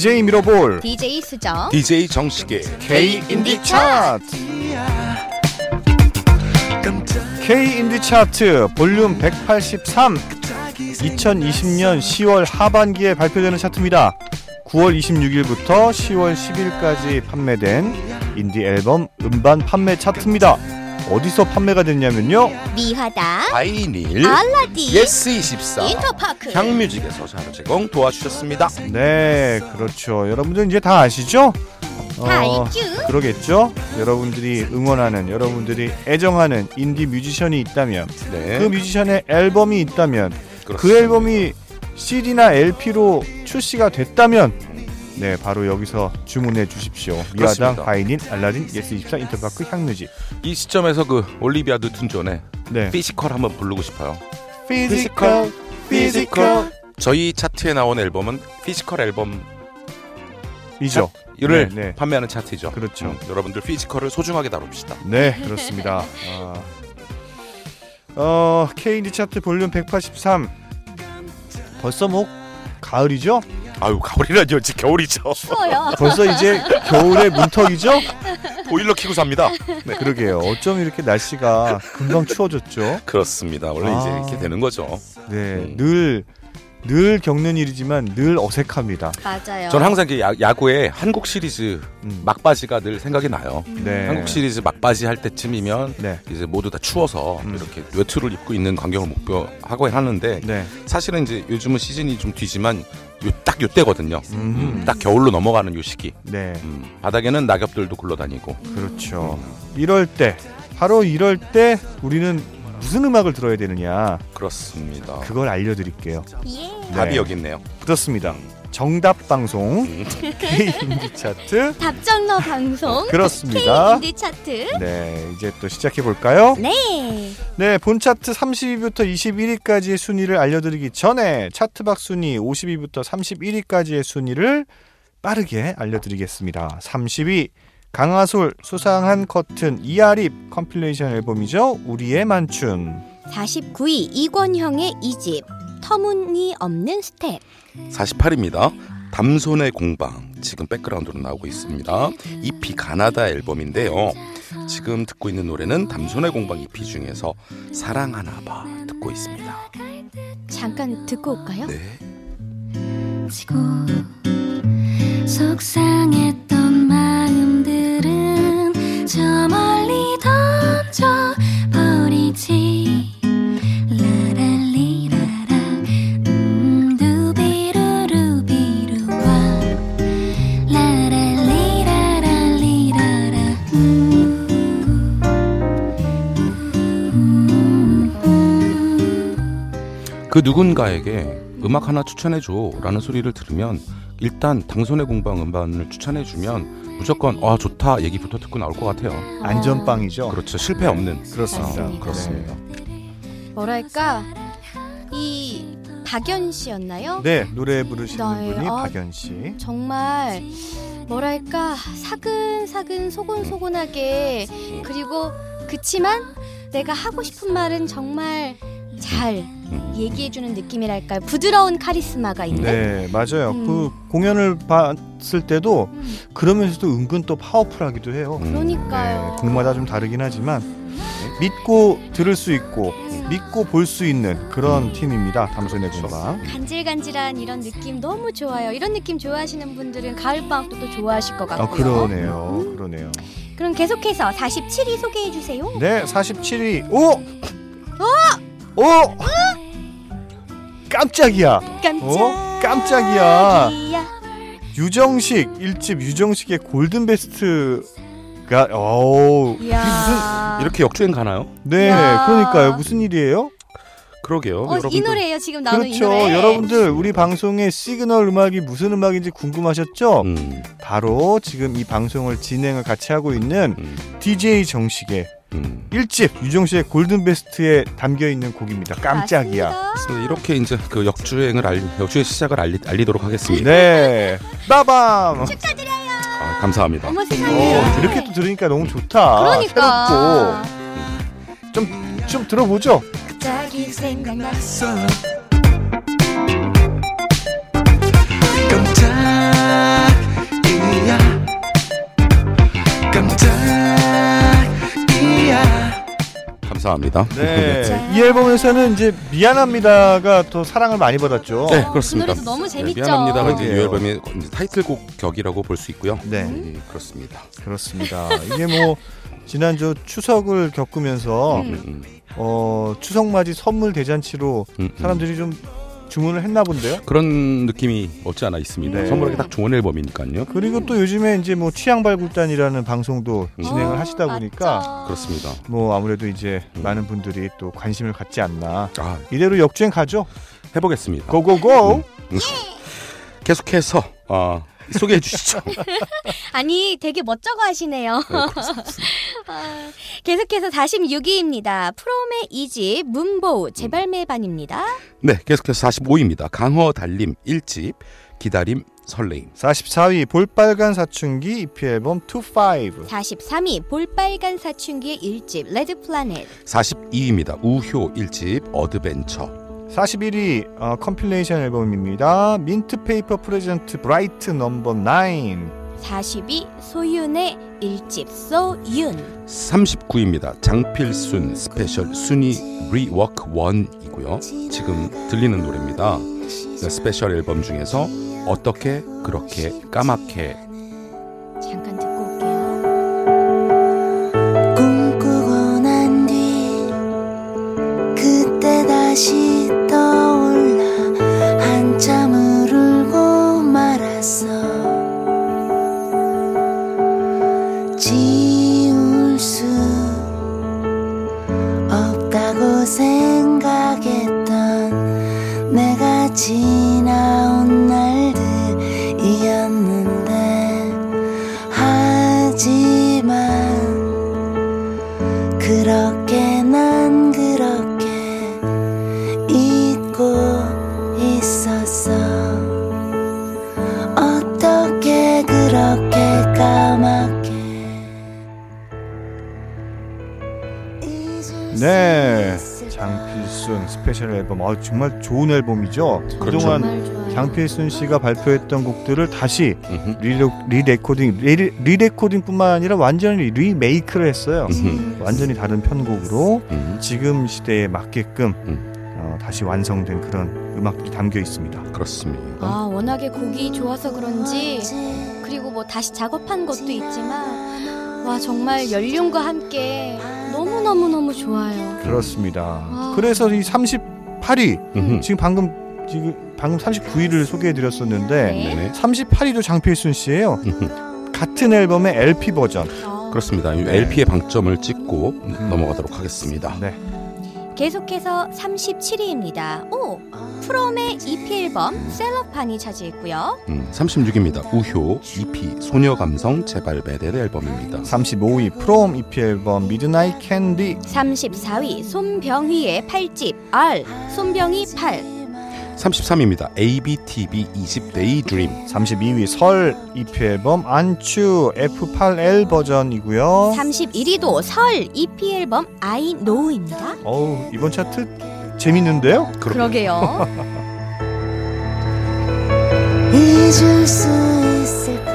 DJ 미러볼 DJ 수정 DJ 정식의 K 인디 차트 K 인디 차트 볼륨 183 2020년 10월 하반기에 발표되는 차트입니다. 9월 26일부터 10월 10일까지 판매된 인디 앨범 음반 판매 차트입니다. 어디서 판매가 됐냐면요. 미화당 바이닐 알라딘 예스24 인터파크 향뮤직에서 자료 제공 도와주셨습니다. 네, 그렇죠. 여러분들 이제 다 아시죠? 다 알죠? 그러겠죠. 여러분들이 응원하는, 여러분들이 애정하는 인디 뮤지션이 있다면, 네. 그 뮤지션의 앨범이 있다면, 그 그렇습니다. 앨범이 CD나 LP로 출시가 됐다면, 네, 바로 여기서 주문해 주십시오. 미화당, 그렇습니다. 알라딘, 예스24, 인터파크, 향뮤직. 이 시점에서 그 올리비아 뉴튼 존의 네. Physical 한번 부르고 싶어요. Physical, physical. 저희 차트에 나온 앨범은 physical 앨범 이죠. 이를 네, 네. 판매하는 차트죠. 그렇죠. 음, 여러분들 physical을 소중하게 다룹시다. 네, 그렇습니다. 아, 어, K인디 차트 볼륨 183. 벌써 뭐 가을이죠? 아유 가을이라뇨 지금 겨울이죠. 추워요 벌써 이제 겨울의 문턱이죠? 보일러 키고 삽니다. 네, 그러게요. 어쩜 이렇게 날씨가 금방 추워졌죠? 그렇습니다. 원래 이제 아. 이렇게 되는 거죠. 네, 음. 늘, 늘 겪는 일이지만 늘 어색합니다. 맞아요 저는 항상 이렇게 야, 야구에 한국 시리즈 음, 막바지가 늘 생각이 나요. 네. 한국 시리즈 막바지 할 때쯤이면 네, 이제 모두 다 추워서 음. 이렇게 외투를 입고 있는 광경을 목표하고 하는데 네. 사실은 이제 요즘은 시즌이 좀 뒤지만 요딱 요때거든요. 음, 딱 겨울로 넘어가는 요 시기. 네, 음, 바닥에는 낙엽들도 굴러다니고. 그렇죠. 이럴 때, 바로 이럴 때 우리는 무슨 음악을 들어야 되느냐, 그렇습니다. 그걸 알려드릴게요. 예 답이 네. 여기 있네요. 그렇습니다. 정답 방송 음. K 인디 차트 답정너 방송 그렇습니다. K 인디 차트 네, 이제 또 시작해 볼까요? 네 네, 본 차트 30위부터 21위까지의 순위를 알려드리기 전에 차트박 순위 50위부터 31위까지의 순위를 빠르게 알려드리겠습니다. 30위 강아솔 수상한 커튼 이아립 컴필레이션 앨범이죠. 우리의 만춘. 49위 이권형의 이집 터무니없는 스텝 48위입니다. 담손의 공방 지금 백그라운드로 나오고 있습니다. EP 가나다 앨범인데요. 지금 듣고 있는 노래는 담손의 공방 EP 중에서 사랑하나 봐 듣고 있습니다. 잠깐 듣고 올까요? 네. 지고 속상했던 음 음 그 누군가에게 음악 하나 추천해줘 라는 소리를 들으면 일단 당손의 공방 음반을 추천해주면 무조건 아 좋다 얘기부터 듣고 나올 것 같아요. 안전빵이죠. 그렇죠. 실패 없는. 그렇습니다. 맞습니다. 그렇습니다. 뭐랄까 이 박연 씨였나요? 네, 노래 부르시는 네, 분이 아. 박연 씨. 정말 뭐랄까 사근사근 소곤소곤하게 그리고 그치만 내가 하고 싶은 말은 정말 잘 음. 얘기해주는 느낌이랄까요 부드러운 카리스마가 있는 네, 맞아요. 음. 그 공연을 봤을 때도 음, 그러면서도 은근 또 파워풀하기도 해요. 음. 그러니까요 네, 곡마다 좀 다르긴 하지만 믿고 들을 수 있고 음. 믿고 볼 수 있는 그런 음. 팀입니다. 담소의 공방. 간질간질한 이런 느낌 너무 좋아요 이런 느낌 좋아하시는 분들은 가을 방학도 또 좋아하실 것 같고요 아 그러네요. 그러네요. 그럼 계속해서 47위 소개해 주세요 네, 47위. 오! 오! 깜짝이야. 깜짝 어? 깜짝이야. 유정식 일집 유정식의 Golden Best가 오. 이야 이렇게 역주행 가나요? 네, 야. 그러니까요. 무슨 일이에요? 그러게요. 어, 이 여러분들. 노래예요 지금 나오는 이 그렇죠. 노래 여러분들 우리 방송의 시그널 음악이 무슨 음악인지 궁금하셨죠? 음, 바로 지금 이 방송을 진행을 같이 하고 있는 음, DJ 정식의 음. 1집 유정식의 골든 베스트에 담겨 있는 곡입니다. 깜짝이야. 그래서 이렇게 이제 그 역주행을 알리, 역주행 시작을 알리, 알리도록 하겠습니다. 네. 빠밤. 아, 감사합니다. 어머 오, 세상에 이렇게 또 들으니까 너무 좋다. 그러니까 새롭고. 좀, 좀 들어보죠. 갑자기 생각났어 감사합니다. 네. 자. 이 앨범에서는 이제 미안합니다가 또 사랑을 많이 받았죠. 네, 어, 그렇습니다. 그 노래도 너무 재밌죠. 미안합니다가 이제 이. 앨범의 타이틀곡 격이라고 볼 수 있고요. 네. 음, 그렇습니다. 그렇습니다. 이게 뭐 지난주 추석을 겪으면서 음. 음, 음. 어, 추석 맞이 선물 대잔치로 음, 음. 사람들이 좀 주문을 했나 본데요. 그런 느낌이 없지 않아 있습니다. 네. 선물하기 딱 좋은 앨범이니까요. 그리고 또 요즘에 이제 뭐 취향 발굴단이라는 방송도 음. 진행을 어, 하시다 보니까 맞죠. 그렇습니다. 뭐 아무래도 이제 음. 많은 분들이 또 관심을 갖지 않나. 아, 이대로 역주행 가죠. 해보겠습니다. Go go go. 음. 계속해서 어, 소개해 주시죠. 아니 되게 멋쩍어 하시네요. 네. 아, 계속해서 46위입니다. 프롬의 이집 Moonbow 재발매반입니다. 네, 계속해서 45위입니다. 강허달림 1집 기다림 설레임. 44위 볼빨간 사춘기 EP 앨범 25. 43위 볼빨간 사춘기의 1집 레드 플라넷 42위입니다. 우효 1집 Adventure. 41위 어, 컴필레이션 앨범입니다. Mint Paper present bright number 9. 40위 소윤의 1집 소윤 39위입니다. 장필순 special Soony rework 1이고요. 지금 들리는 노래입니다. 네, special 앨범 중에서 어떻게 그렇게 까맣게 네. 장필순 special 앨범. 아, 정말 좋은 앨범이죠. 그렇죠. 그동안. 장필순 씨가 발표했던 곡들을 다시 re-re, re-recording, re, re-recording뿐만 아니라 완전히 리메이크를 했어요. 음흠, 완전히 다른 편곡으로 음, 지금 시대에 맞게끔 음. 어, 다시 완성된 그런 음악들이 담겨 있습니다. 그렇습니다. 아 워낙에 곡이 좋아서 그런지 그리고 뭐 다시 작업한 것도 있지만 와 정말 연륜과 함께 너무 너무 너무 좋아요. 그렇습니다. 아. 그래서 이 38위 음흠, 지금 방금 지금 방금 39위를 소개해 드렸었는데 네. 네네. 38위도 장필순 씨예요. 같은 앨범의 LP 버전. 어, 그렇습니다. 이 LP의 방점을 찍고 넘어가도록 하겠습니다. 네. 계속해서 37위입니다. 오 프롬의 EP 앨범 셀럽판이 차지했고요. 음, 36위입니다. 우효 EP 소녀 감성 재발매된 앨범입니다. 35위 프롬 EP 앨범 Midnight Candy 34위 손병휘의 8집 R 손병휘 8 33위입니다. ABTB 2집 Daydream. 32위 설 EP 앨범 안추 F8L 버전이고요. 31위도 설 EP 앨범 I Know입니다. 어우 이번 차트 재밌는데요? 그러게요. 잊을 수 있을까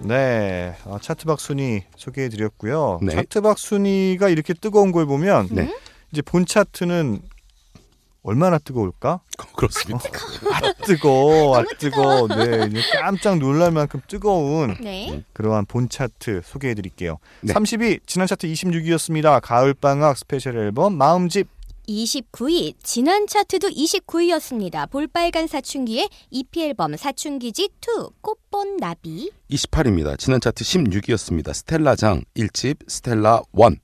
네, 어, 차트밖 순위 소개해드렸고요. 네. 차트밖 순위가 이렇게 뜨거운 걸 보면 네. 이제 본 차트는 얼마나 뜨거울까? 그렇습니다. 아 뜨거, 아 뜨거. 네, 이제 깜짝 놀랄 만큼 뜨거운 네. 그러한 본 차트 소개해드릴게요. 네. 30위 지난 차트 26위였습니다. 가을 방학 special 앨범 마음집 29위 지난 차트도 29위였습니다. 볼빨간 사춘기의 EP 앨범 사춘기집 2 꽃본 나비 28위입니다. 지난 차트 16위였습니다. 스텔라 장 1집 Stella 1.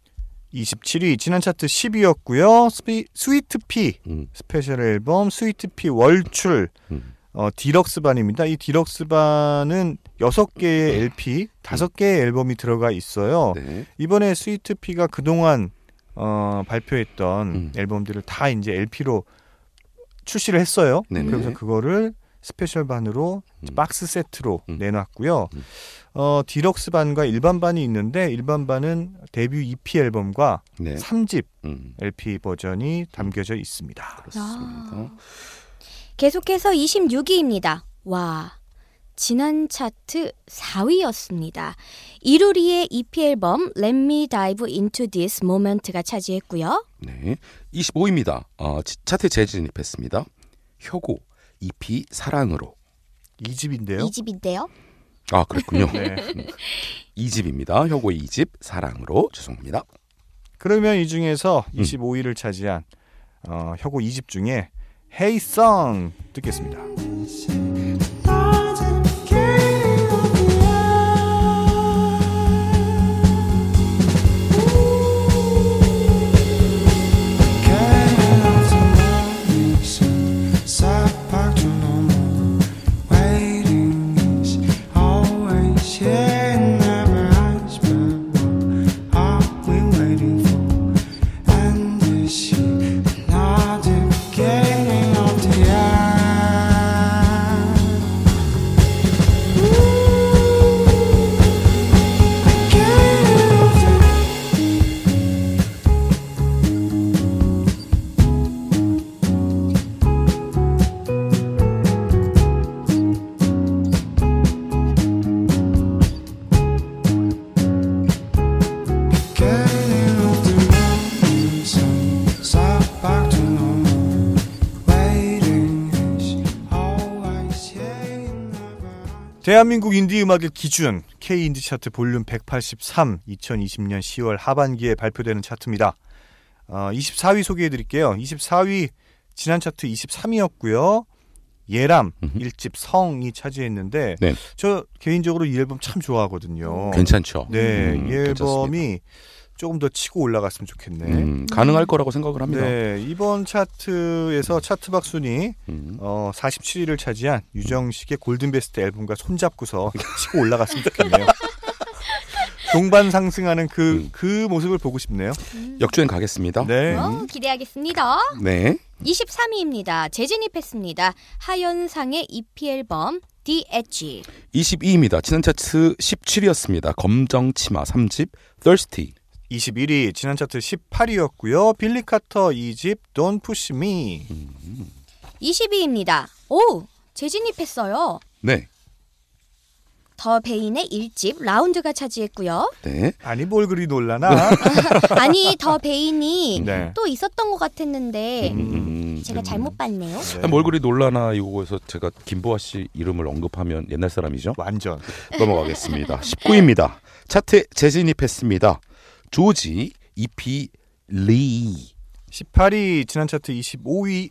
27위 지난 차트 10위였고요. 스피, 스위트 피 음, special 앨범 스위트 피 월출 음. 어, 디럭스 반입니다. 이 디럭스 반은 6개의 LP, 5개의 앨범이 들어가 있어요. 네. 이번에 스위트 피가 그동안 어, 발표했던 음. 앨범들을 다 이제 LP로 출시를 했어요. 네네. 그래서 그거를 special 반으로 음. 박스 세트로 음. 내놨고요. 음. 어, 디럭스 반과 일반 반이 있는데 일반 반은 데뷔 EP 앨범과 네. 3집 음, LP 버전이 담겨져 있습니다. 그렇습니다. 계속해서 26위입니다. 와 지난 차트 4위였습니다. 이루리의 EP 앨범 Let Me Dive Into This Moment가 차지했고요. 네. 25위입니다. 어, 지- 차트 재진입했습니다. 효고 EP 사랑으로. 이 집인데요. 이 집인데요. 아, 그랬군요. 네. 2집입니다. 효고의 2집 사랑으로 죄송합니다. 그러면 이 중에서 음. 25위를 차지한 어, 혁오 2집 중에 Hey Song 듣겠습니다. 대한민국 인디 음악의 기준 K 인디 차트 볼륨 183 2020년 10월 하반기에 발표되는 차트입니다. 어, 24위 소개해 드릴게요. 24위 지난 차트 23위였고요. 예람. 일집 성이 차지했는데 네. 저 개인적으로 이 앨범 참 좋아하거든요. 괜찮죠? 네, 음, 이 앨범이 조금 더 치고 올라갔으면 좋겠네. 음, 가능할 거라고 생각을 합니다. 네, 이번 차트에서 차트박 순위 음. 어, 47위를 차지한 유정식의 골든베스트 앨범과 손잡고서 치고 올라갔으면 좋겠네요. 동반 상승하는 그, 음. 그 모습을 보고 싶네요. 역주행 가겠습니다. 네. 어, 기대하겠습니다. 네. 23위입니다. 재진입했습니다. 하현상의 EP 앨범 The Edge. 22위입니다. 지난 차트 17위였습니다. 검정 치마 3집 Thirsty. 21위, 지난 차트 18위였고요. 빌리 카터 2집 Don't Push Me. 20위입니다. 오! 재진입했어요. 네. 더 베인의 1집 라운드가 차지했고요. 네. 아니 뭘 그리 놀라나? 아니, 더 베인이 네. 또 있었던 것 같았는데 음, 제가 음. 잘못 봤네요. 네. 아, 뭘 그리 놀라나 이거에서 제가 김보아 씨 이름을 언급하면 옛날 사람이죠. 완전. 넘어가겠습니다. 19위입니다. 차트에 재진입했습니다. 조지 EP 리. 18위, 지난 차트 25위.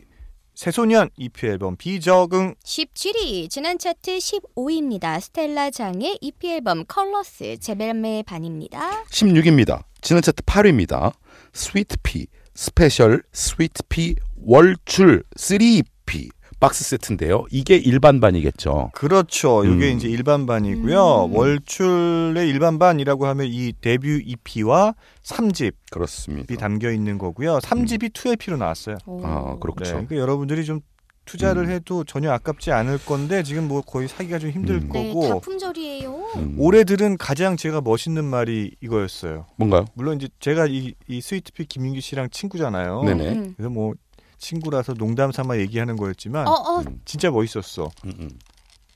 새소년 EP 앨범 비적응 17위 지난 차트 15위입니다. 스텔라 장의 EP 앨범 Colors 제벨메의 반입니다. 16위입니다. 지난 차트 8위입니다. 스위트피 스페셜 스위트피 월출 3EP 박스 세트인데요. 이게 일반반이겠죠. 그렇죠. 이게 음. 이제 일반반이고요. 음. 월출의 일반반이라고 하면 이 데뷔 EP와 3집이 그렇습니다. 담겨 있는 거고요. 3집이 2LP로 나왔어요. 오. 아, 네, 그렇죠. 그러니까 여러분들이 좀 투자를 음. 해도 전혀 아깝지 않을 건데 지금 뭐 거의 사기가 좀 힘들 음. 네, 거고 다품절이에요. 음, 올해 들은 가장 제가 멋있는 말이 이거였어요. 뭔가요? 물론 이제 제가 이, 이 스위트피 김윤기 씨랑 친구잖아요. 네네. 음. 그래서 뭐 친구라서 농담 삼아 얘기하는 거였지만 어, 어, 음, 진짜 멋있었어. 음, 음.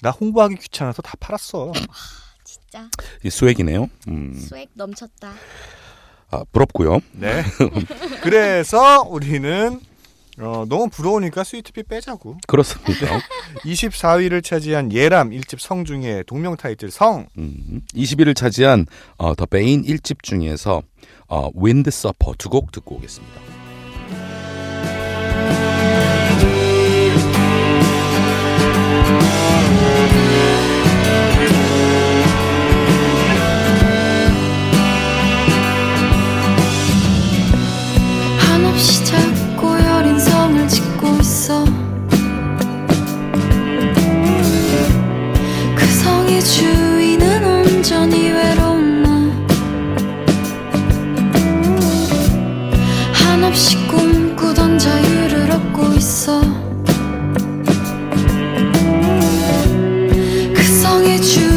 나 홍보하기 귀찮아서 다 팔았어. 진짜 이 스웩이네요. 음. 스웩 넘쳤다. 아, 부럽고요. 네. 그래서 우리는 어, 너무 부러우니까 스위트피 빼자고. 그렇습니다. 24위를 차지한 예람 1집 성 중에 동명 타이틀 성. 음, 20위를 차지한 어, 더 베인 1집 중에서 어, 윈드 서퍼 두 곡 듣고 오겠습니다. 성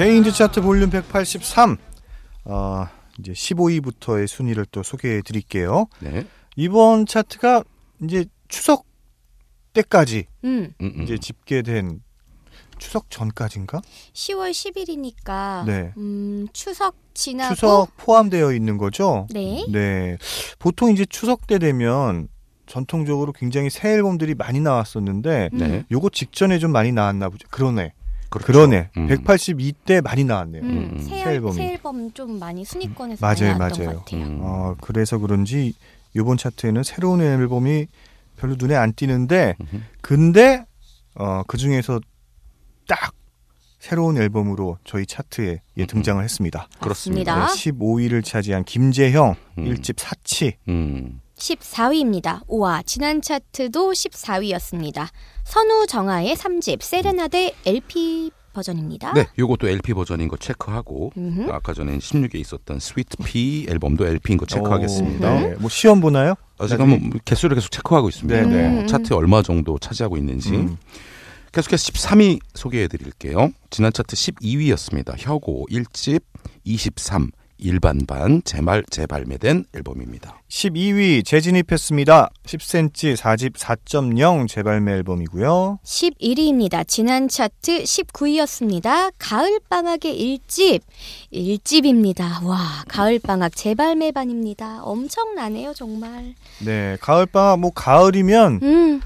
개인즈 차트 볼륨 183. 어, 이제 15위부터의 순위를 또 소개해 드릴게요. 네. 이번 차트가 이제 추석 때까지 음. 이제 집계된 추석 전까지인가? 10월 10일이니까 네. 음, 추석 지나고 추석 포함되어 있는 거죠? 네. 네. 보통 이제 추석 때 되면 전통적으로 굉장히 새 앨범들이 많이 나왔었는데 네. 요거 직전에 좀 많이 나왔나 보죠. 그러네. 그렇죠. 그러네. 음. 182때 많이 나왔네요. 음, 음, 새, 새 앨범이. 새 앨범 좀 많이 순위권에서 맞아요, 많이 나왔던 맞아요. 것 같아요. 음. 어, 그래서 그런지 요번 차트에는 새로운 앨범이 별로 눈에 안 띄는데 음흠. 근데 어, 그 중에서 딱 새로운 앨범으로 저희 차트에 예, 등장을 했습니다. 그렇습니다. 맞습니다. 15위를 차지한 김재형 음. 일 1집 사치. 음. 14위입니다. 우와, 지난 차트도 14위였습니다. 선우 정아의 3집 세레나데 LP 버전입니다. 네, 요것도 LP 버전인 거 체크하고 음흠. 아까 전에 16에 있었던 스위트 피 앨범도 LP인 거 체크하겠습니다. 오, 네. 뭐 시험 보나요? 아직 나중에? 한번 개수를 계속 체크하고 있습니다. 네, 네. 어, 차트에 얼마 정도 차지하고 있는지. 음. 계속해서 13위 소개해 드릴게요. 지난 차트 12위였습니다. 혁오 1집 23 일반반 재말 재발매된 앨범입니다. 12위 재진입했습니다. 10cm 4집 4.0 재발매 앨범이고요. 11위입니다. 지난 차트 19위였습니다. 가을방학의 1집. 1집입니다. 와, 가을방학 재발매반입니다. 엄청나네요, 정말. 네, 가을방학 뭐 가을이면 음,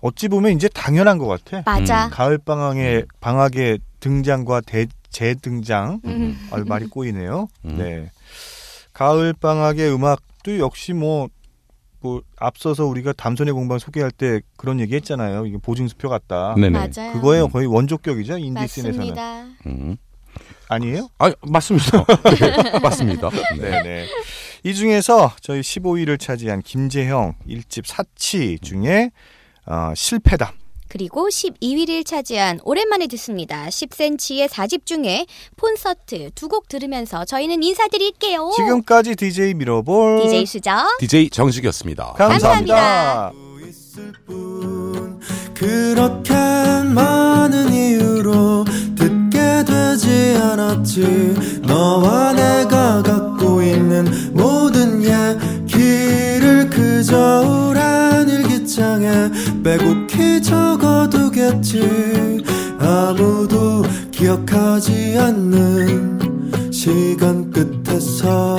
어찌 보면 이제 당연한 것 같아. 맞아. 가을 방학의 방학의 등장과 대, 재등장. 음. 아, 말이 꼬이네요. 음. 네. 가을 방학의 음악도 역시 뭐, 뭐 앞서서 우리가 담선의 공방 소개할 때 그런 얘기 했잖아요. 이게 보증수표 같다. 네네. 맞아요. 그거예요. 거의 원조격이죠. 인디씬에서는. 맞습니다. 음. 아니에요? 아, 맞습니다. 네, 맞습니다. 네. 네네. 이 중에서 저희 15위를 차지한 김재형 1집 사치 중에 어, 실패담. 그리고 12위를 차지한 오랜만에 듣습니다. 10cm의 4집 중에 콘서트 두 곡 들으면서 저희는 인사드릴게요. 지금까지 DJ 미러볼 DJ 수정. DJ 정식이었습니다. 감사합니다. 그렇게 많은 이유로 듣게 되지 않았지 너와 내가 갖고 있는 모든 얘기를 그저 우란 일기장에 빼곡 히 적어두겠지. 아무도 기억하지 않는 시간 끝에서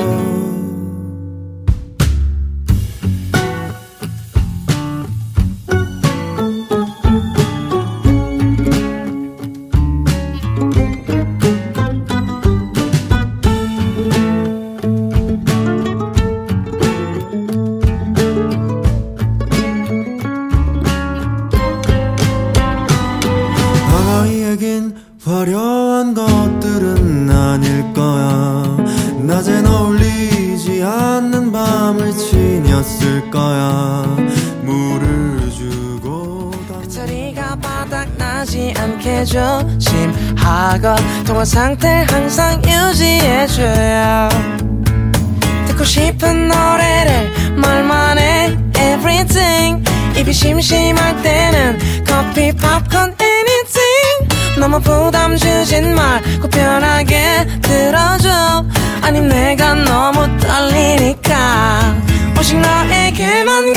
아님 내가 너무 떨리니까. 오직 너에게만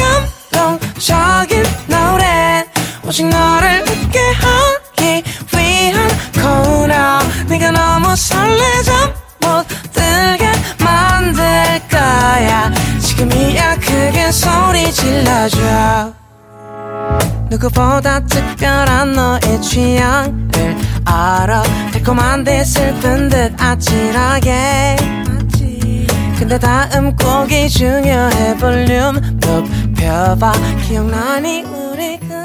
감동적인 노래. 오직 너를 웃게 하기 위한 코너. 네가 너무 설레져 못 들게 만들 거야. 지금이야 크게 소리 질러줘 누구보다 특별한 너의 취향을 알아. 달콤한 데 슬픈 듯 아찔하게. 근데 다음 곡이 중요해. 볼륨 높여봐. 기억나니 우리 그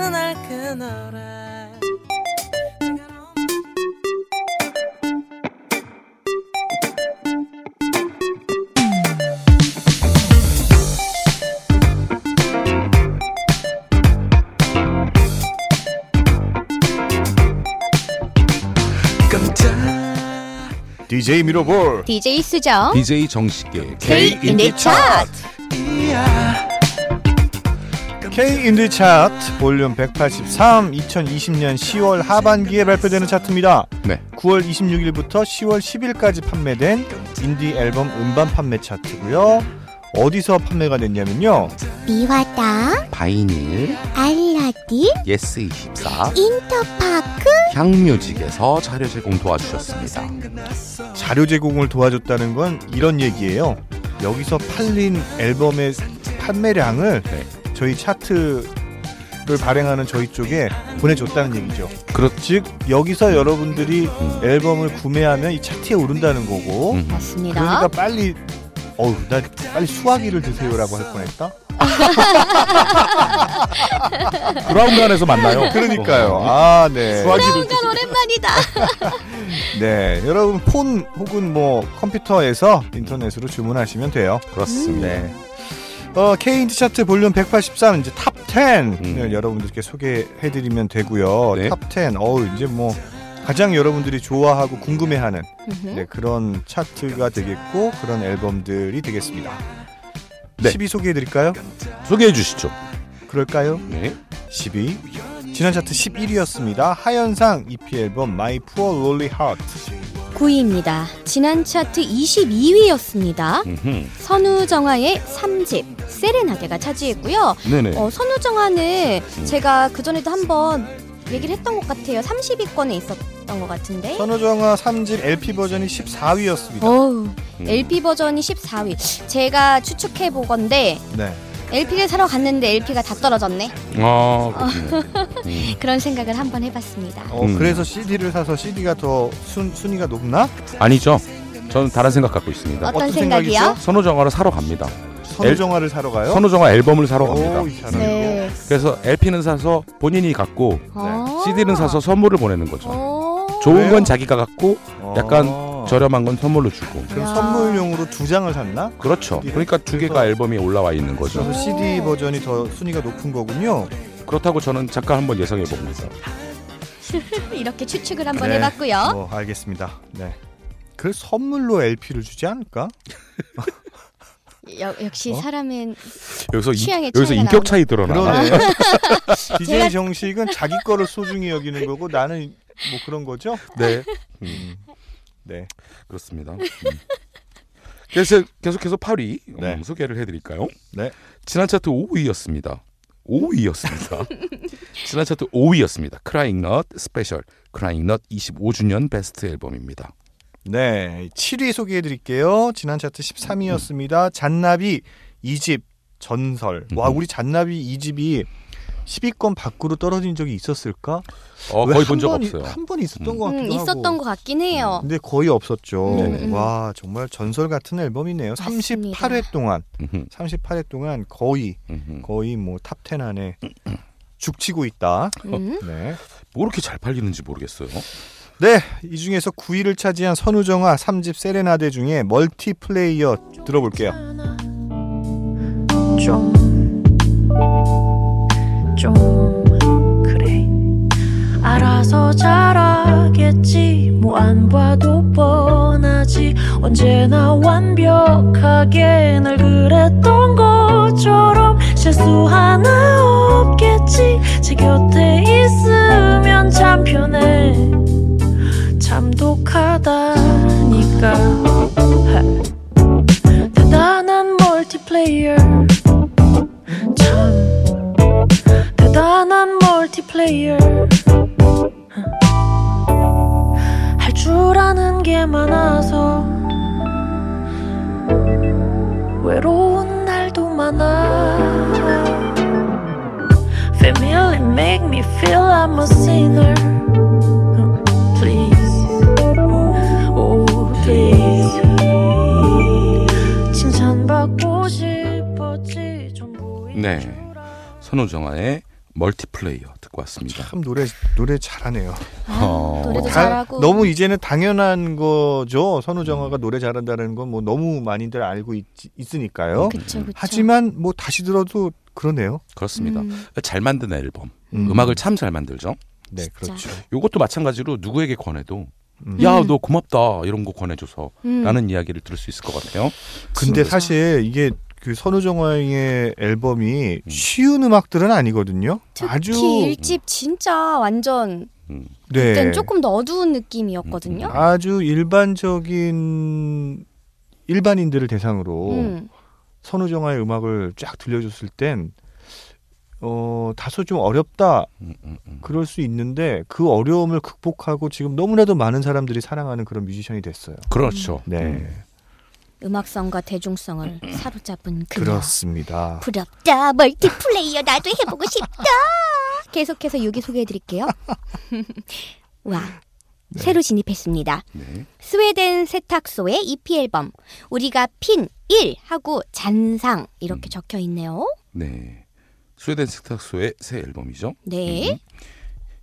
DJ 미러볼 DJ 수정. DJ 정식의 K-Indie Chart. K 인디 차트 볼륨 183 2020년 10월 하반기에 발표되는 차트입니다. 네. 9월 26일부터 10월 10일까지 판매된 인디 앨범 음반 판매 차트고요. 어디서 판매가 됐냐면요. 미화당 바이닐, 알라딘 예스24, 인터파크 향뮤직에서 자료 제공 도와주셨습니다. 자료 제공을 도와줬다는 건 이런 얘기예요. 여기서 팔린 앨범의 판매량을 네. 저희 차트를 발행하는 저희 쪽에 보내줬다는 얘기죠. 그렇, 즉 여기서 여러분들이 음. 앨범을 구매하면 이 차트에 오른다는 거고 음. 맞습니다. 그러니까 빨리 어우 나 빨리 수화기를 드세요라고 할 뻔했다. 브라우저 안에서 만나요. 그러니까요. 아 네. 간 오랜만이다. 네 여러분 폰 혹은 뭐 컴퓨터에서 인터넷으로 주문하시면 돼요. 그렇습니다. 네. 어, K인디 차트 볼륨 183 이제 탑 10 음. 을 여러분들께 소개해 드리면 되고요. 네. 탑 10. 어우 이제 뭐 가장 여러분들이 좋아하고 궁금해하는. 네, 그런 차트가 되겠고 그런 앨범들이 되겠습니다. 네. 10위 소개해드릴까요? 소개해 주시죠. 그럴까요? 네. 10위 지난 차트 11위였습니다. 하현상 EP 앨범 My Poor Lonely Heart 9위입니다. 지난 차트 22위였습니다. 음흠. 선우정아의 3집 세레나데가 차지했고요. 네네. 어, 선우정아는 제가 그 전에도 한번 얘기를 했던 것 같아요. 30위권에 있었던 것 같은데. 선우정아 3집 LP 버전이 14위였습니다. 어우, 음. LP 버전이 14위. 제가 추측해 보건데 네. LP를 사러 갔는데 LP가 다 떨어졌네. 아, 그렇군요. 음. 그런 생각을 한번 해봤습니다. 어, 음. 그래서 CD를 사서 CD가 더 순, 순위가 높나? 아니죠. 저는 다른 생각 갖고 있습니다. 어떤 어떤 생각이요? 생각이죠? 선우정아를 사러 갑니다. 선우정아를 사러 가요? 선우정아 앨범을 사러 갑니다. 오. 네. 그래서 LP는 사서 본인이 갖고 어. CD는 사서 선물을 보내는 거죠. 어. 좋은 왜요? 건 자기가 갖고 약간 어. 저렴한 건 선물로 주고. 그럼 야. 선물용으로 두 장을 샀나? 그렇죠. CD를? 그러니까 두 개가 앨범이 올라와 있는 거죠. 그래서 CD 버전이 더 순위가 높은 거군요. 그렇다고 저는 잠깐 한번 예상해 봅니다. 이렇게 추측을 한번 네. 해봤고요. 뭐 알겠습니다. 네. 그 선물로 LP를 주지 않을까? 여- 역시 어? 사람은 여기서 이, 취향의 여기서 차이가 인격 차이 드러나. 그러네. DJ 제가- 정식은 자기 거를 소중히 여기는 거고 나는 뭐 그런 거죠? 네. 음. 네. 그렇습니다. 음. 그래서 계속해서 8위 네. 음, 소개를 해드릴까요? 네. 지난 차트 5위였습니다. 5위였습니다. 지난 차트 5위였습니다. 크라잉 넛 스페셜 크라잉 넛 25주년 베스트 앨범입니다. 네. 7위 소개해 드릴게요. 지난 차트 13위였습니다. 잔나비 2집 전설. 와, 음. 우리 잔나비 2집이 10위권 밖으로 떨어진 적이 있었을까? 어, 거의 본 적 없어요. 한 번 있었던 음. 것 같기도 음, 하고. 있었던 것 같긴 해요. 근데 거의 없었죠. 음, 음. 와, 정말 전설 같은 앨범이네요. 맞습니다. 38회 동안, 음흠, 38회 동안 거의. 거의 뭐 탑 10 안에 죽치고 있다. 음. 네. 뭐 그렇게 잘 팔리는지 모르겠어요. 네, 이 중에서 9위를 차지한 선우정아 3집 세레나데 중에 멀티플레이어 들어볼게요. 좀, 좀, 그래. 알아서 잘하겠지. 뭐 안 봐도 뻔하지. 언제나 완벽하게 날 그랬던 것처럼 실수 하나 없겠지. 제 곁에 있으면 참 편해. 참 독하다니까. 대단한 멀티플레이어. 정아의 멀티플레이어 듣고 왔습니다. 참 노래 노래 잘하네요. 아, 어. 노래도 다- 잘하고 너무 이제는 당연한 거죠. 선우정아가 노래 잘한다는 건 뭐 너무 많이들 알고 있, 으니까요 그쵸 그쵸. 하지만 뭐 다시 들어도 그러네요. 그렇습니다. 음. 잘 만든 앨범. 음. 음. 악을 참 잘 만들죠. 네. 그렇죠. 요것도 마찬가지로 누구에게 권해도 음. 야, 음. 너 고맙다. 이런 거 권해줘서 음. 라는 이야기를 들을 수 있을 것 같아요. 근데. 사실 이게 그 선우정아의 앨범이 음. 쉬운 음악들은 아니거든요. 특히 아주 일집 진짜 완전 음. 네. 그땐 조금 더 어두운 느낌이었거든요. 아주 일반적인 일반인들을 대상으로 음. 선우정아의 음악을 쫙 들려줬을 땐 어, 다소 좀 어렵다 음, 음, 음. 그럴 수 있는데 그 어려움을 극복하고 지금 너무나도 많은 사람들이 사랑하는 그런 뮤지션이 됐어요. 그렇죠. 네, 음. 음악성과 대중성을 사로잡은 그녀. 그렇습니다. 부럽다. 멀티플레이어 나도 해보고 싶다. 계속해서 6위 소개해드릴게요. 와. 네. 새로 진입했습니다. 네. 스웨덴 세탁소의 EP 앨범 우리가 핀 1 하고 잔상 이렇게 음. 적혀 있네요. 네. 스웨덴 세탁소의 새 앨범이죠. 네. 음.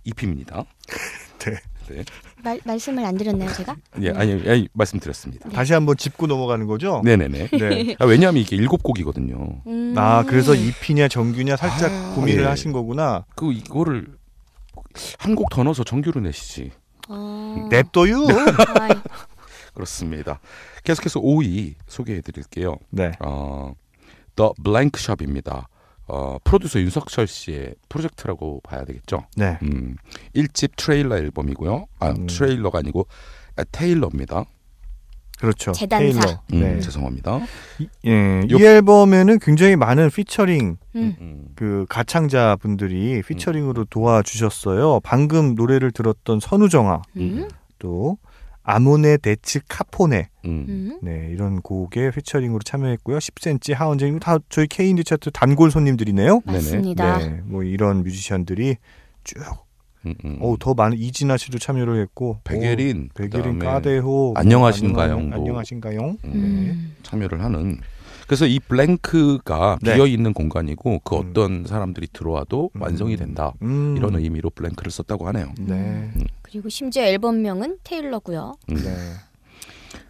EP입니다. 네. 네. 말, 말씀을 안 드렸나요, 제가? 예, 아니, 아니 말씀드렸습니다. 다시 한번 짚고 넘어가는 거죠? 네네네. 네. 아, 왜냐하면 이게 일곱 곡이거든요. 음. 아 그래서 EP냐 정규냐 살짝 아, 고민을 예. 하신 거구나. 그 이거를 한 곡 더 넣어서 정규로 내시지. 어. 냅둬유. 아이, 그렇습니다. 계속해서 5위 소개해 드릴게요. 네. 어, The Blank Shop입니다. 어, 프로듀서 윤석철 씨의 프로젝트라고 봐야 되겠죠. 네. 음, 1집 트레일러 앨범이고요. 아, 음. 트레일러가 아니고 아, 테일러입니다. 그렇죠. 재단사. 테일러. 음, 네. 죄송합니다. 이- 예, 요- 이 앨범에는 굉장히 많은 피처링 음. 음, 그 가창자 분들이 피처링으로 도와주셨어요. 방금 노래를 들었던 선우정아 음. 또 아모네 데츠 카포네 음, 음. 네 이런 곡에 피처링으로 참여했고요. 10cm 하원재님 다 저희 K인디 차트 단골 손님들이네요. 맞습니다. 네, 뭐 이런 뮤지션들이 쭉, 음, 음. 더 많은 이진아 씨도 참여를 했고, 백예린, 오, 백예린 까대호, 안녕하신가요? 안녕- 뭐. 안녕하신가요? 음, 음. 참여를 하는. 그래서 이 블랭크가 네. 비어 있는 공간이고 그 음. 어떤 사람들이 들어와도 음. 완성이 된다. 음. 이런 의미로 블랭크를 썼다고 하네요. 네, 그리고 심지어 앨범명은 테일러고요. 음, 네.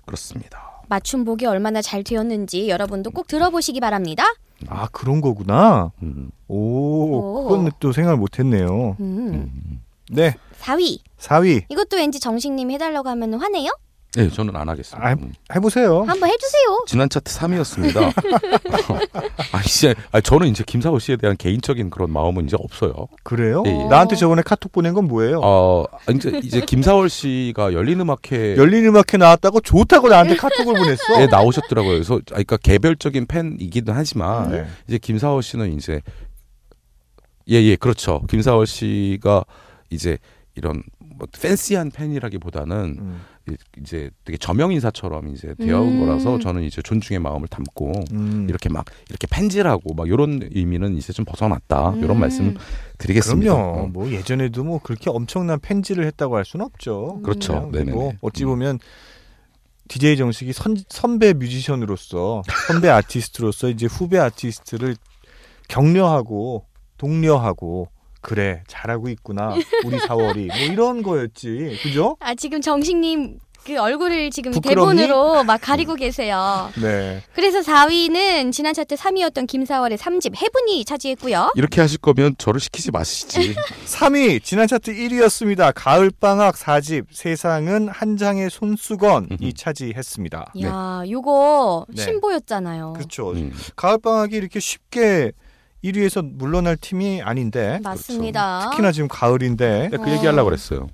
그렇습니다. 맞춤복이 얼마나 잘 되었는지 여러분도 꼭 들어보시기 바랍니다. 아 그런 거구나. 음, 오, 오. 그건 또 생각을 못했네요. 음. 음. 네, 4위. 4위 이것도 왠지 정식님이 해달라고 하면 화내요? 네, 저는 안 하겠습니다. 아, 음. 해보세요. 한번 해주세요. 지난 차트 3위였습니다. 아, 이제 아, 저는 이제 김사호 씨에 대한 개인적인 그런 마음은 이제 없어요. 그래요? 예, 예. 나한테 저번에 카톡 보낸 건 뭐예요? 어, 이제 이제 김사월 씨가 열린 음악회에 열린 음악회 나왔다고 좋다고 나한테 카톡을 보냈어. 예, 나오셨더라고요. 그래서 아, 그러니까 개별적인 팬이기도 하지만 네. 이제 김사월 씨는 이제 예예 그렇죠. 김사월 씨가 이제 이런 뭐 팬시한 팬이라기보다는 음, 이- 이제 되게 저명 인사처럼 이제 되어온 음. 거라서 저는 이제 존중의 마음을 담고 음. 이렇게 막 이렇게 팬질하고 막 이런 의미는 이제 좀 벗어났다 음. 이런 말씀 드리겠습니다. 그럼요. 뭐 예전에도 뭐 그렇게 엄청난 팬지를 했다고 할 수는 없죠. 그렇죠. 그냥 네네. 뭐 어찌 보면 DJ 정식이 선, 선배 뮤지션으로서 선배 아티스트로서 이제 후배 아티스트를 격려하고 독려하고 그래 잘하고 있구나 우리 4월이 뭐 이런 거였지 그죠? 아 지금 정식님 그 얼굴을 지금 부끄럽니? 대본으로 막 가리고 계세요. 네. 그래서 4위는 지난 차트 3위였던 김사월의 3집 해분이 차지했고요. 이렇게 하실 거면 저를 시키지 마시지. 3위 지난 차트 1위였습니다. 가을방학 4집 세상은 한 장의 손수건이 차지했습니다. 야, 요거 네. 신보였잖아요. 그렇죠. 음. 가을방학이 이렇게 쉽게 1위에서 물러날 팀이 아닌데 맞습니다. 특히나 지금 가을인데 그 얘기 하려고 그랬어요.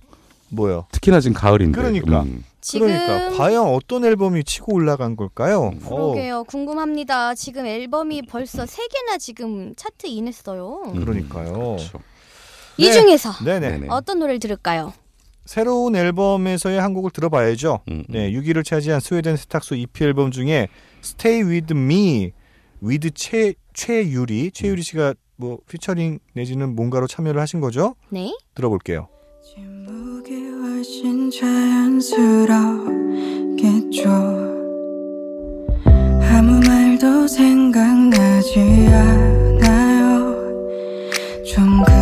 뭐요? 특히나 지금 가을인데. 그러니까. 음. 지금 그러니까 과연 어떤 앨범이 치고 올라간 걸까요? 음. 어, 그러게요. 궁금합니다. 지금 앨범이 벌써 3개나 지금 차트 인했어요. 음. 그러니까요. 그렇죠. 이 네. 중에서 네네. 어떤 노래를 들을까요? 새로운 앨범에서의 한 곡을 들어봐야죠. 음, 음. 네, 6위를 차지한 스웨덴 세탁소 EP 앨범 중에 Stay With Me with 최 최유리 최유리 씨가 뭐 피처링 내지는 뭔가로 참여를 하신 거죠? 네. 들어볼게요. 침묵이 훨씬 자연스럽겠죠 아무 말도 생각나지 않아요 좀그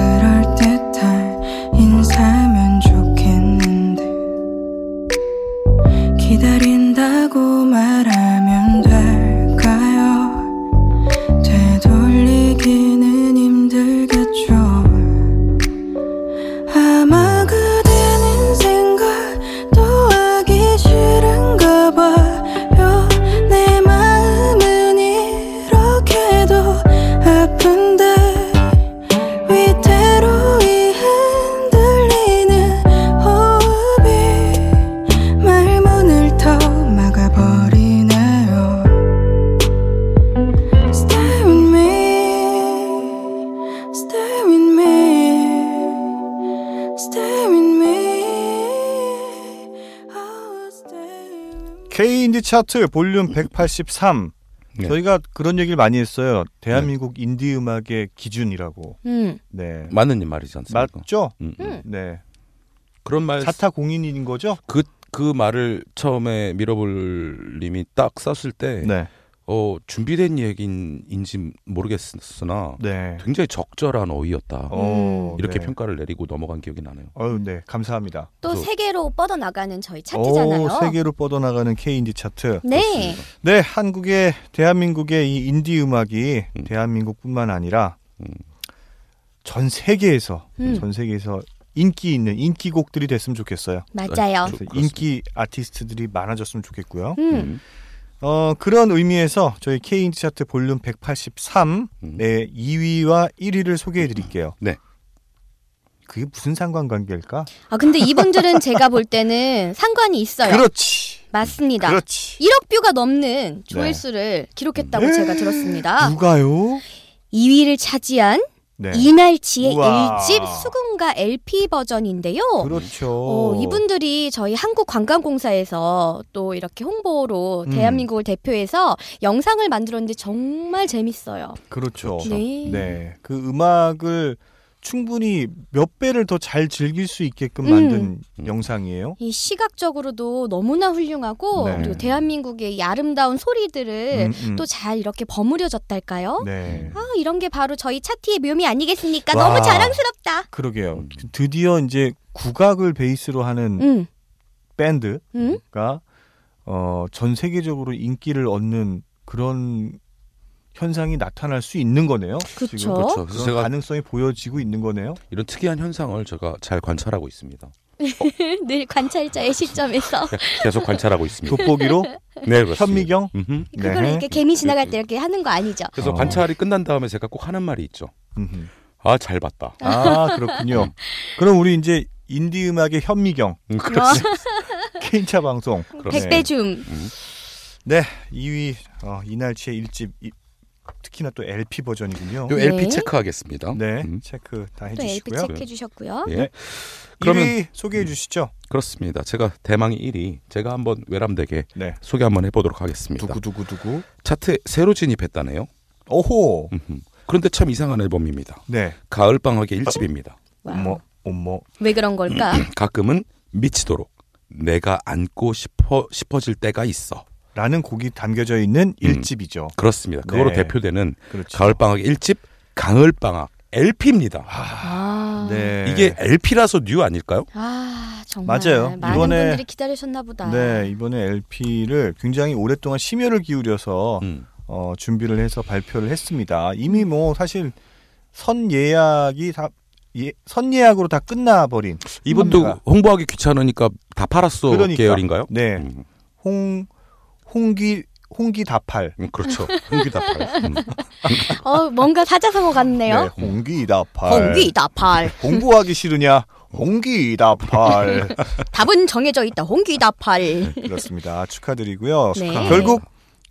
K 인디 차트 볼륨 183. 네. 저희가 그런 얘기를 많이 했어요. 대한민국 인디 음악의 기준이라고. 음. 네. 맞는 말이지 않습니까? 맞죠? 음, 음. 음. 네. 그런 말 자타 공인인 거죠? 그, 그 말을 처음에 미러볼 님이 딱 썼을 때, 네. 어, 준비된 얘기인지 모르겠으나, 네. 굉장히 적절한 어휘였다. 어, 이렇게 네. 평가를 내리고 넘어간 기억이 나네요. 어유, 네. 감사합니다. 또 그래서- 세계로 뻗어나가는 저희 차트잖아요. 오, 세계로 뻗어나가는 K 인디 차트. 네. 네, 한국의 대한민국의 이 인디 음악이 음. 대한민국뿐만 아니라 음. 전 세계에서 음. 전 세계에서 인기 있는 인기곡들이 됐으면 좋겠어요. 맞아요. 그렇습니다. 인기 아티스트들이 많아졌으면 좋겠고요. 어, 그런 의미에서 저희 K 인디 차트 볼륨 183 음. 네, 2위와 1위를 소개해 드릴게요. 네. 그게 무슨 상관관계일까? 아 근데 이분들은 제가 볼 때는 상관이 있어요. 그렇지. 맞습니다. 그렇지. 1억 뷰가 넘는 조회수를 기록했다고 네. 제가 들었습니다. 누가요? 2위를 차지한 네. 이날치의 우와. 1집 수금가 LP 버전인데요. 그렇죠. 어, 이분들이 저희 한국관광공사에서 또 이렇게 홍보로 음. 대한민국을 대표해서 영상을 만들었는데 정말 재밌어요. 그렇죠. 네. 네. 그 음악을 충분히 몇 배를 더 잘 즐길 수 있게끔 만든 음. 영상이에요. 이 시각적으로도 너무나 훌륭하고 네. 그리고 대한민국의 이 아름다운 소리들을 음, 음. 또 잘 이렇게 버무려졌달까요? 네. 아 이런 게 바로 저희 차트의 묘미 아니겠습니까? 와. 너무 자랑스럽다. 그러게요. 드디어 이제 국악을 베이스로 하는 음, 밴드가 음, 어, 전 세계적으로 인기를 얻는 그런 현상이 나타날 수 있는 거네요. 그렇죠. 그런 그래서 제가 가능성이 보여지고 있는 거네요. 이런 특이한 현상을 제가 잘 관찰하고 있습니다. 늘 관찰자의 시점에서 계속 관찰하고 있습니다. 돋보기로 네, 그렇습니다. 현미경. 그걸 네. 이렇게 개미 지나갈 때 이렇게 하는 거 아니죠? 그래서 어. 관찰이 끝난 다음에 제가 꼭 하는 말이 있죠. 아, 잘 봤다. 아 그렇군요. 그럼 우리 이제 인디 음악의 현미경 음, 그렇지. 케인차 방송 그렇습니다. 백배줌. 음. 네 2위 어, 이날치의 1집 이, 특히나 또 LP 버전이군요. 요 네. LP 체크하겠습니다. 네 음, 체크 다또 LP 해주시고요. 체크해 주셨고요. 예. 네. 그러면 1위 소개해 주시죠. 그렇습니다. 제가 대망의 1위 제가 한번 외람되게 네. 소개 한번 해보도록 하겠습니다. 두구 두구 두구. 차트에 새로 진입했다네요. 오호. 음흠. 그런데 참 이상한 앨범입니다. 네. 가을 방학의 1집입니다. 와우. 어머 어머. 왜 그런 걸까? 가끔은 미치도록 네가 안고 싶어 싶어질 때가 있어. 라는 곡이 담겨져 있는 음. 1집이죠. 그렇습니다. 그거로 네. 대표되는 그렇죠. 가을 방학의 1집 가을 방학 LP입니다. 아, 네. 이게 LP라서 new 아닐까요? 아 정말 맞아요. 많은 이번에- 분들이 기다리셨나 보다. 네, 이번에 LP를 굉장히 오랫동안 심혈을 기울여서 음. 어, 준비를 해서 발표를 했습니다. 이미 뭐 사실 선 예약이 다 예, 선 예약으로 다 끝나버린 이분도. 홍보하기 귀찮으니까 다 팔았어 그러니까. 계열인가요? 네, 음, 홍 홍기 홍기 다팔. 음, 그렇죠. 홍기 다 팔. 음. 어 뭔가 사자성어 같네요. 네, 홍기 다팔. 홍기 다팔. 공부하기 싫으냐? 홍기 다팔. 답은 정해져 있다. 홍기 다팔. 그렇습니다. 축하드리고요. 네. 결국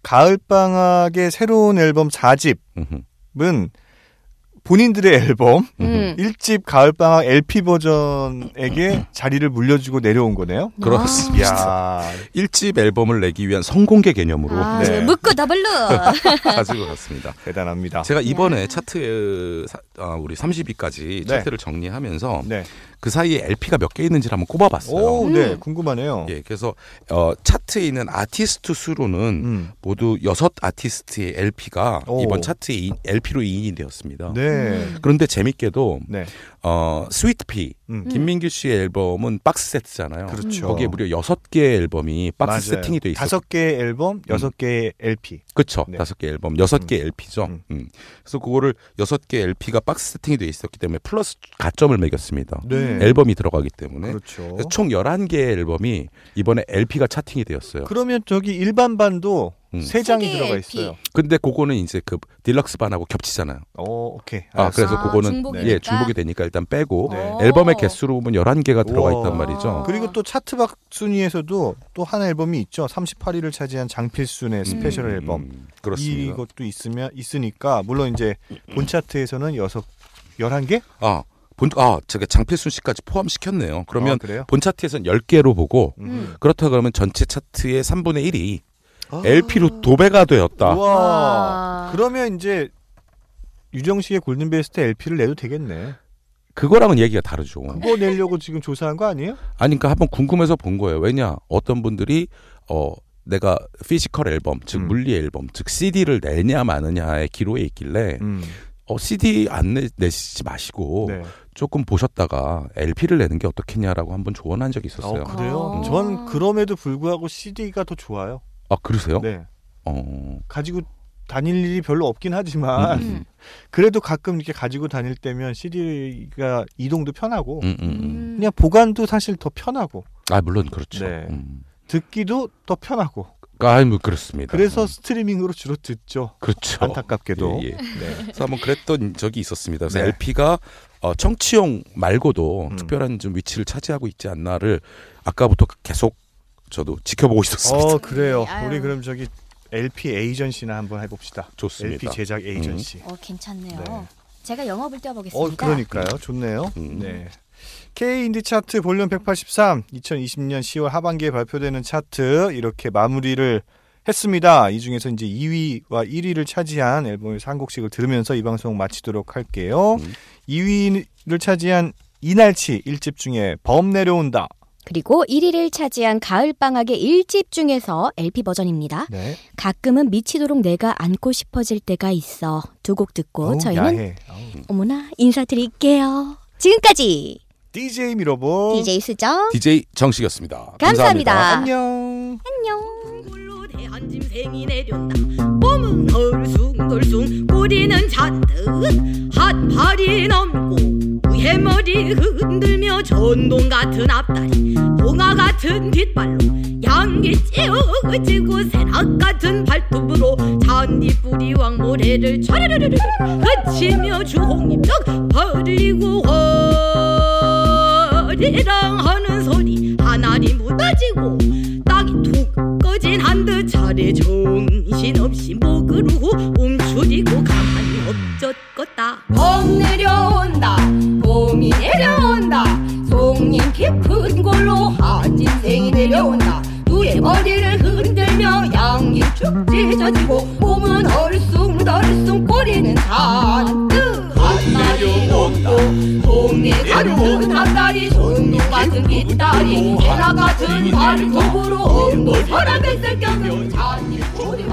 가을 방학의 새로운 앨범 4집은 음흠. 본인들의 앨범 음. 1집 가을방학 LP 버전에게 자리를 물려주고 내려온 거네요. 그렇습니다. 이야, 1집 앨범을 내기 위한 선공개 개념으로 아, 네. 묻고 더블로. 가지고 갔습니다. 대단합니다. 제가 이번에 차트에 사- 아, 우리 30위까지 네. 차트를 정리하면서 네. 그 사이에 LP가 몇 개 있는지를 한번 꼽아봤어요. 오, 네, 음. 궁금하네요. 예, 그래서 어, 차트에 있는 아티스트 수로는 음. 모두 여섯 아티스트의 LP가 오. 이번 차트에 LP로 in이 되었습니다. 네, 음. 그런데 재밌게도 네, 어, 스위트피 음. 김민규 씨의 앨범은 박스 세트잖아요. 그렇죠. 거기에 무려 여섯 개의 앨범이 박스 맞아요. 세팅이 돼 있어요. 다섯 개의 앨범, 여섯 개의 LP. 그렇죠. 네. 다섯 개 앨범, 여섯 음. 개 LP죠. 음. 음. 그래서 그거를 여섯 개 LP가 박스 세팅이 돼 있었기 때문에 플러스 가점을 매겼습니다. 네, 앨범이 들어가기 때문에. 그렇죠. 총 11개의 앨범이 이번에 LP가 charting이 되었어요. 그러면 저기 일반 반도 음. 세 장이 세 개의 들어가 LP. 있어요. 근데 그거는 이제 그 딜럭스 반하고 겹치잖아요. 오, 오케이. 아, 알았어. 그래서 아, 그거는 중복이니까? 예, 중복이 되니까 일단 빼고 네. 오. 앨범의 개수로 보면 11개가 들어가 우와. 있단 말이죠. 그리고 또 차트 밖 순위에서도 또 한 앨범이 있죠. 38위를 차지한 장필순의 스페셜 음, 앨범. 음, 그렇습니다. 이것도 있으면 있으니까 물론 이제 본 차트에서는 여섯 열한 개? 아, 본, 아, 제가 장필순 씨까지 포함시켰네요. 그러면 아, 그래요? 본 차트에선 10개로 보고 음. 그렇다 그러면 전체 차트의 3분의 1이 아. LP로 도배가 되었다. 와. 그러면 이제 유정식의 골든베스트 LP를 내도 되겠네. 그거랑은 얘기가 다르죠. 그거 내려고 지금 조사한 거 아니에요? 아니, 그러니까 한번 궁금해서 본 거예요. 왜냐, 어떤 분들이 어 내가 physical 앨범, 즉 음. 물리 앨범, 즉 CD를 내냐 마느냐의 기로에 있길래 음. 어 CD 안 내, 내시지 마시고 네. 조금 보셨다가 LP를 내는 게 어떻겠냐라고 한번 조언한 적이 있었어요. 어, 그래요? 아. 전 그럼에도 불구하고 CD가 더 좋아요. 아 그러세요? 네. 어. 가지고 다닐 일이 별로 없긴 하지만 음. 그래도 가끔 이렇게 가지고 다닐 때면 CD가 이동도 편하고 음, 음, 음. 음. 그냥 보관도 사실 더 편하고 아 물론 그렇죠. 네. 음. 듣기도 더 편하고 아, 뭐 그렇습니다. 그래서 음. 스트리밍으로 주로 듣죠. 그렇죠. 안타깝게도. 예, 예. 네. 그래서 한번 그랬던 적이 있었습니다. 그래서 네. LP가 어, 청취용 말고도 음. 특별한 좀 위치를 차지하고 있지 않나를 아까부터 계속 저도 지켜보고 있었습니다. 어 그래요. 네, 아유. 우리 그럼 저기 LP 에이전시나 한번 해봅시다. 좋습니다. LP 제작 에이전시. 어 괜찮네요. 네. 제가 영업을 뛰어보겠습니다. 어 그러니까요. 좋네요. 음. 네. K 인디 차트 볼륨 183 2020년 10월 하반기에 발표되는 차트 이렇게 마무리를 했습니다. 이 중에서 이제 2위와 1위를 차지한 앨범에서 한 곡씩을 들으면서 이 방송 마치도록 할게요. 음. 2위를 차지한 이날치 1집 중에 범 내려온다. 그리고 1위를 차지한 가을방학의 1집 중에서 LP 버전입니다. 네. 가끔은 미치도록 내가 안고 싶어질 때가 있어. 두 곡 듣고 어우, 저희는. 어머나 인사드릴게요. 지금까지 DJ 미러보 DJ 수정 DJ 정식이었습니다. 감사합니다. 안녕. 안녕. 내렸다 몸은 얼숭덜숭 꼬리는 잔뜩. 핫팔이 넘고 해머리 흔들며 전동 같은 앞다리 봉화 같은 뒷발로 양기 찌우지고 새낙 같은 발톱으로 잔디뿌리 왕모래를 촤르르르르 그치며 주홍잎 떡 벌리고 허리랑 하는 소리? 하나리 무너지고 한듯 차례 정신없이 목으로 움츠리고 가만히 엎젖겄다. 봄 내려온다 봄이 내려온다 송림 깊은 골로 한진생이 내려온다. 누의 머리를 흔들며 양이 축 찢어지고 몸은 얼숭덜숭 꼬리는 잔뜩 같은 핫다리 전동 같은 깃다리 해나 같은 발톱으로 혈압에 쓸 껴서 잔디 소리